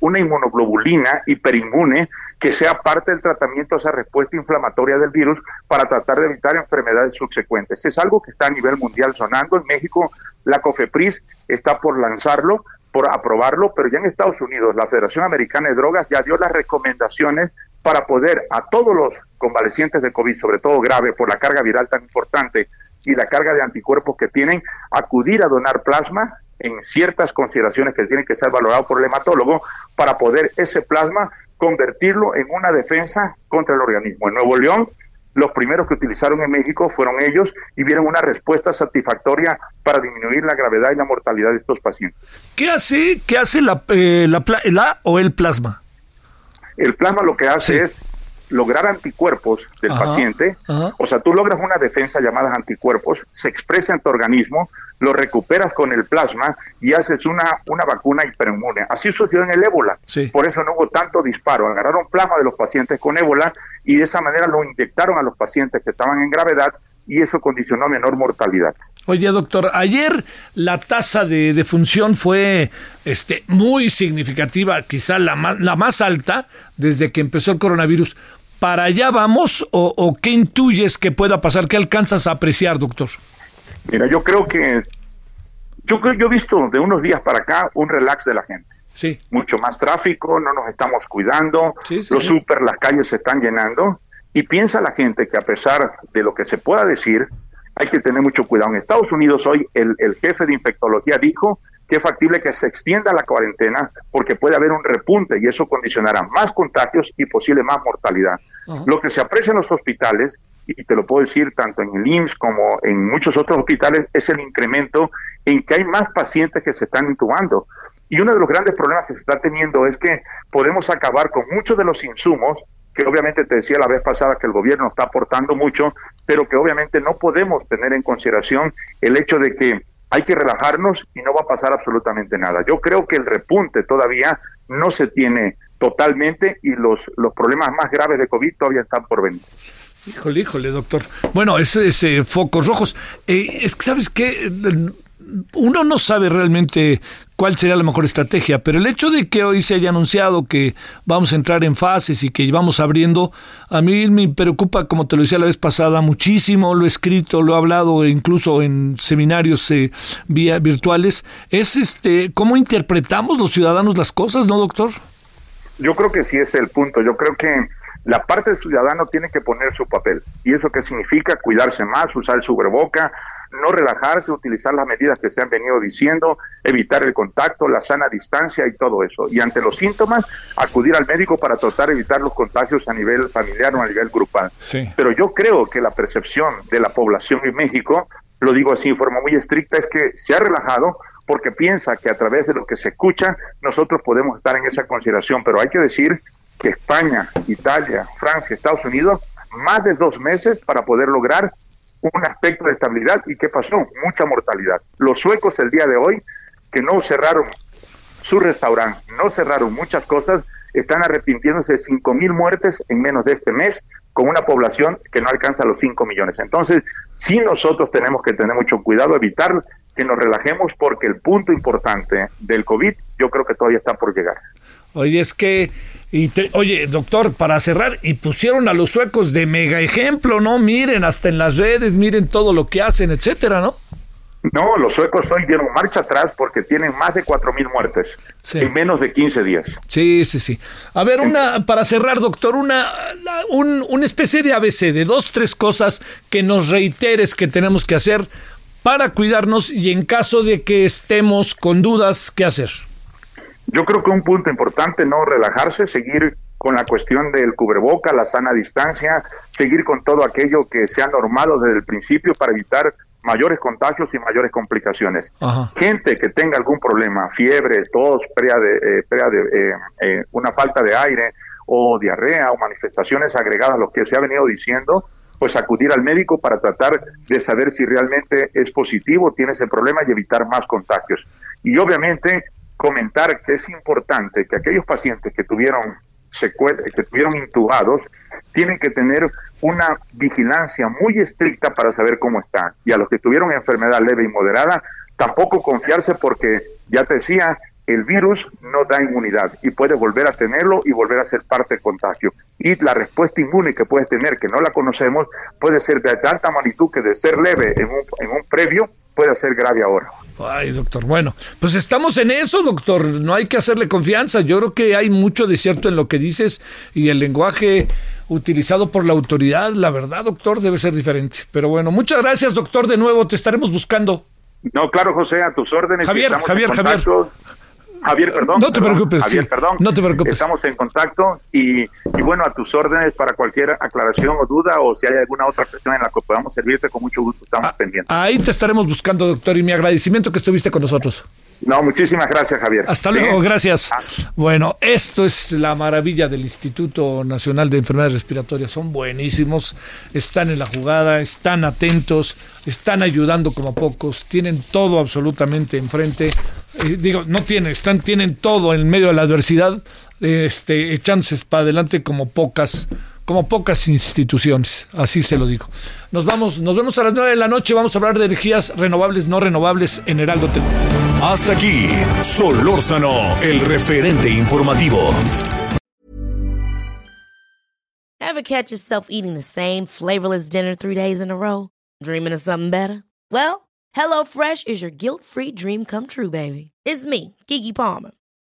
una inmunoglobulina hiperinmune que sea parte del tratamiento a esa respuesta inflamatoria del virus para tratar de evitar enfermedades subsecuentes. Es algo que está a nivel mundial sonando. En México, la COFEPRIS está por lanzarlo, por aprobarlo, pero ya en Estados Unidos, la Federación Americana de Drogas ya dio las recomendaciones para poder a todos los convalecientes de COVID, sobre todo grave, por la carga viral tan importante y la carga de anticuerpos que tienen, acudir a donar plasma en ciertas consideraciones que tienen que ser valorados por el hematólogo para poder ese plasma convertirlo en una defensa contra el organismo. En Nuevo León, los primeros que utilizaron en México fueron ellos y vieron una respuesta satisfactoria para disminuir la gravedad y la mortalidad de estos pacientes. ¿Qué hace, qué hace la, eh, la, o el plasma? El plasma lo que hace es lograr anticuerpos del paciente, o sea, tú logras una defensa llamada anticuerpos, se expresa en tu organismo, lo recuperas con el plasma y haces una, una vacuna hiperinmune. Así sucedió en el ébola. Por eso no hubo tanto disparo. Agarraron plasma de los pacientes con ébola y de esa manera lo inyectaron a los pacientes que estaban en gravedad y eso condicionó menor mortalidad. Oye, doctor, ayer la tasa de defunción fue este, muy significativa, quizá la más, la más alta desde que empezó el coronavirus. ¿Para allá vamos o, o qué intuyes que pueda pasar? ¿Qué alcanzas a apreciar, doctor? Mira, yo creo que yo creo yo he visto de unos días para acá un relax de la gente. Sí. Mucho más tráfico, no nos estamos cuidando, los super, las calles se están llenando y piensa la gente que a pesar de lo que se pueda decir, hay que tener mucho cuidado. En Estados Unidos hoy el, el jefe de infectología dijo que es factible que se extienda la cuarentena porque puede haber un repunte y eso condicionará más contagios y posible más mortalidad. Lo que se aprecia en los hospitales, y te lo puedo decir tanto en el IMSS como en muchos otros hospitales, es el incremento en que hay más pacientes que se están intubando. Y uno de los grandes problemas que se está teniendo es que podemos acabar con muchos de los insumos que obviamente te decía la vez pasada que el gobierno está aportando mucho, pero que obviamente no podemos tener en consideración el hecho de que hay que relajarnos y no va a pasar absolutamente nada. Yo creo que el repunte todavía no se tiene totalmente y los, los problemas más graves de COVID todavía están por venir. Híjole, híjole, doctor. Bueno, ese, ese focos rojos. Eh, es que, ¿sabes qué? uno no sabe realmente cuál sería la mejor estrategia, pero el hecho de que hoy se haya anunciado que vamos a entrar en fases y que vamos abriendo, a mí me preocupa, como te lo decía la vez pasada, muchísimo, lo he escrito, lo he hablado incluso en seminarios eh, vía virtuales, es este cómo interpretamos los ciudadanos las cosas, ¿no, doctor? Yo creo que sí es el punto. Yo creo que la parte del ciudadano tiene que poner su papel. ¿Y eso qué significa? Cuidarse más, usar el subreboca, no relajarse, utilizar las medidas que se han venido diciendo, evitar el contacto, la sana distancia y todo eso. Y ante los síntomas, acudir al médico para tratar de evitar los contagios a nivel familiar o a nivel grupal. Pero yo creo que la percepción de la población en México, lo digo así en forma muy estricta, es que se ha relajado porque piensa que a través de lo que se escucha nosotros podemos estar en esa consideración, pero hay que decir que España, Italia, Francia, Estados Unidos, más de dos meses para poder lograr un aspecto de estabilidad. ¿Y qué pasó? Mucha mortalidad. Los suecos el día de hoy, que no cerraron su restaurante, no cerraron muchas cosas, están arrepintiéndose de 5 mil muertes en menos de este mes, con una población que no alcanza los 5 millones. Entonces, sí nosotros tenemos que tener mucho cuidado, evitar que nos relajemos, porque el punto importante del COVID yo creo que todavía está por llegar. Oye, es que, y oye, doctor, para cerrar, y pusieron a los suecos de mega ejemplo, ¿no? Miren, hasta en las redes, miren todo lo que hacen, etcétera, ¿no? No, los suecos hoy dieron marcha atrás porque tienen más de cuatro mil muertes en menos de 15 días. Sí, sí, sí. A ver, una para cerrar, doctor, una, un, una especie de ABC de dos, tres cosas que nos reiteres que tenemos que hacer para cuidarnos y en caso de que estemos con dudas, ¿qué hacer? Yo creo que un punto importante, no relajarse, seguir con la cuestión del cubreboca, la sana distancia, seguir con todo aquello que se ha normado desde el principio para evitar mayores contagios y mayores complicaciones. Gente que tenga algún problema, fiebre, tos, prea de, eh, de eh, eh, una falta de aire o diarrea o manifestaciones agregadas a lo que se ha venido diciendo, pues acudir al médico para tratar de saber si realmente es positivo, tiene ese problema y evitar más contagios. Y obviamente comentar que es importante que aquellos pacientes que tuvieron que estuvieron intubados, tienen que tener una vigilancia muy estricta para saber cómo están. Y a los que tuvieron enfermedad leve y moderada, tampoco confiarse porque, ya te decía, el virus no da inmunidad y puedes volver a tenerlo y volver a ser parte del contagio. Y la respuesta inmune que puedes tener, que no la conocemos, puede ser de tanta magnitud que de ser leve en un, en un previo puede ser grave ahora. Ay, doctor, bueno, pues estamos en eso, doctor, no hay que hacerle confianza. Yo creo que hay mucho de cierto en lo que dices y el lenguaje utilizado por la autoridad, la verdad, doctor, debe ser diferente. Pero bueno, muchas gracias, doctor, de nuevo, te estaremos buscando. No, claro, José, a tus órdenes. Javier, Javier, Javier. Javier, perdón. No te preocupes, Javier, perdón. No te preocupes. Estamos en contacto y, y, bueno, a tus órdenes para cualquier aclaración o duda o si hay alguna otra cuestión en la que podamos servirte, con mucho gusto estamos Ah, pendientes. Ahí te estaremos buscando, doctor, y mi agradecimiento que estuviste con nosotros. No, muchísimas gracias, Javier. Hasta Sí. luego, gracias. Ah. Bueno, esto es la maravilla del Instituto Nacional de Enfermedades Respiratorias. Son buenísimos, están en la jugada, están atentos, están ayudando como pocos, tienen todo absolutamente enfrente. Eh, digo, no tienen, están, tienen todo en medio de la adversidad, este, echándose para adelante como pocas como pocas instituciones, así se lo digo. Nos vamos, nos vemos a las 9 de la noche, vamos a hablar de energías renovables, no renovables en Heraldo TV. Hasta aquí, Solórzano, el referente informativo. Ever catch yourself eating the same flavorless dinner three days in a row? Dreaming of something better? Well, HelloFresh is your guilt-free dream come true, baby. It's me, Kiki Palmer.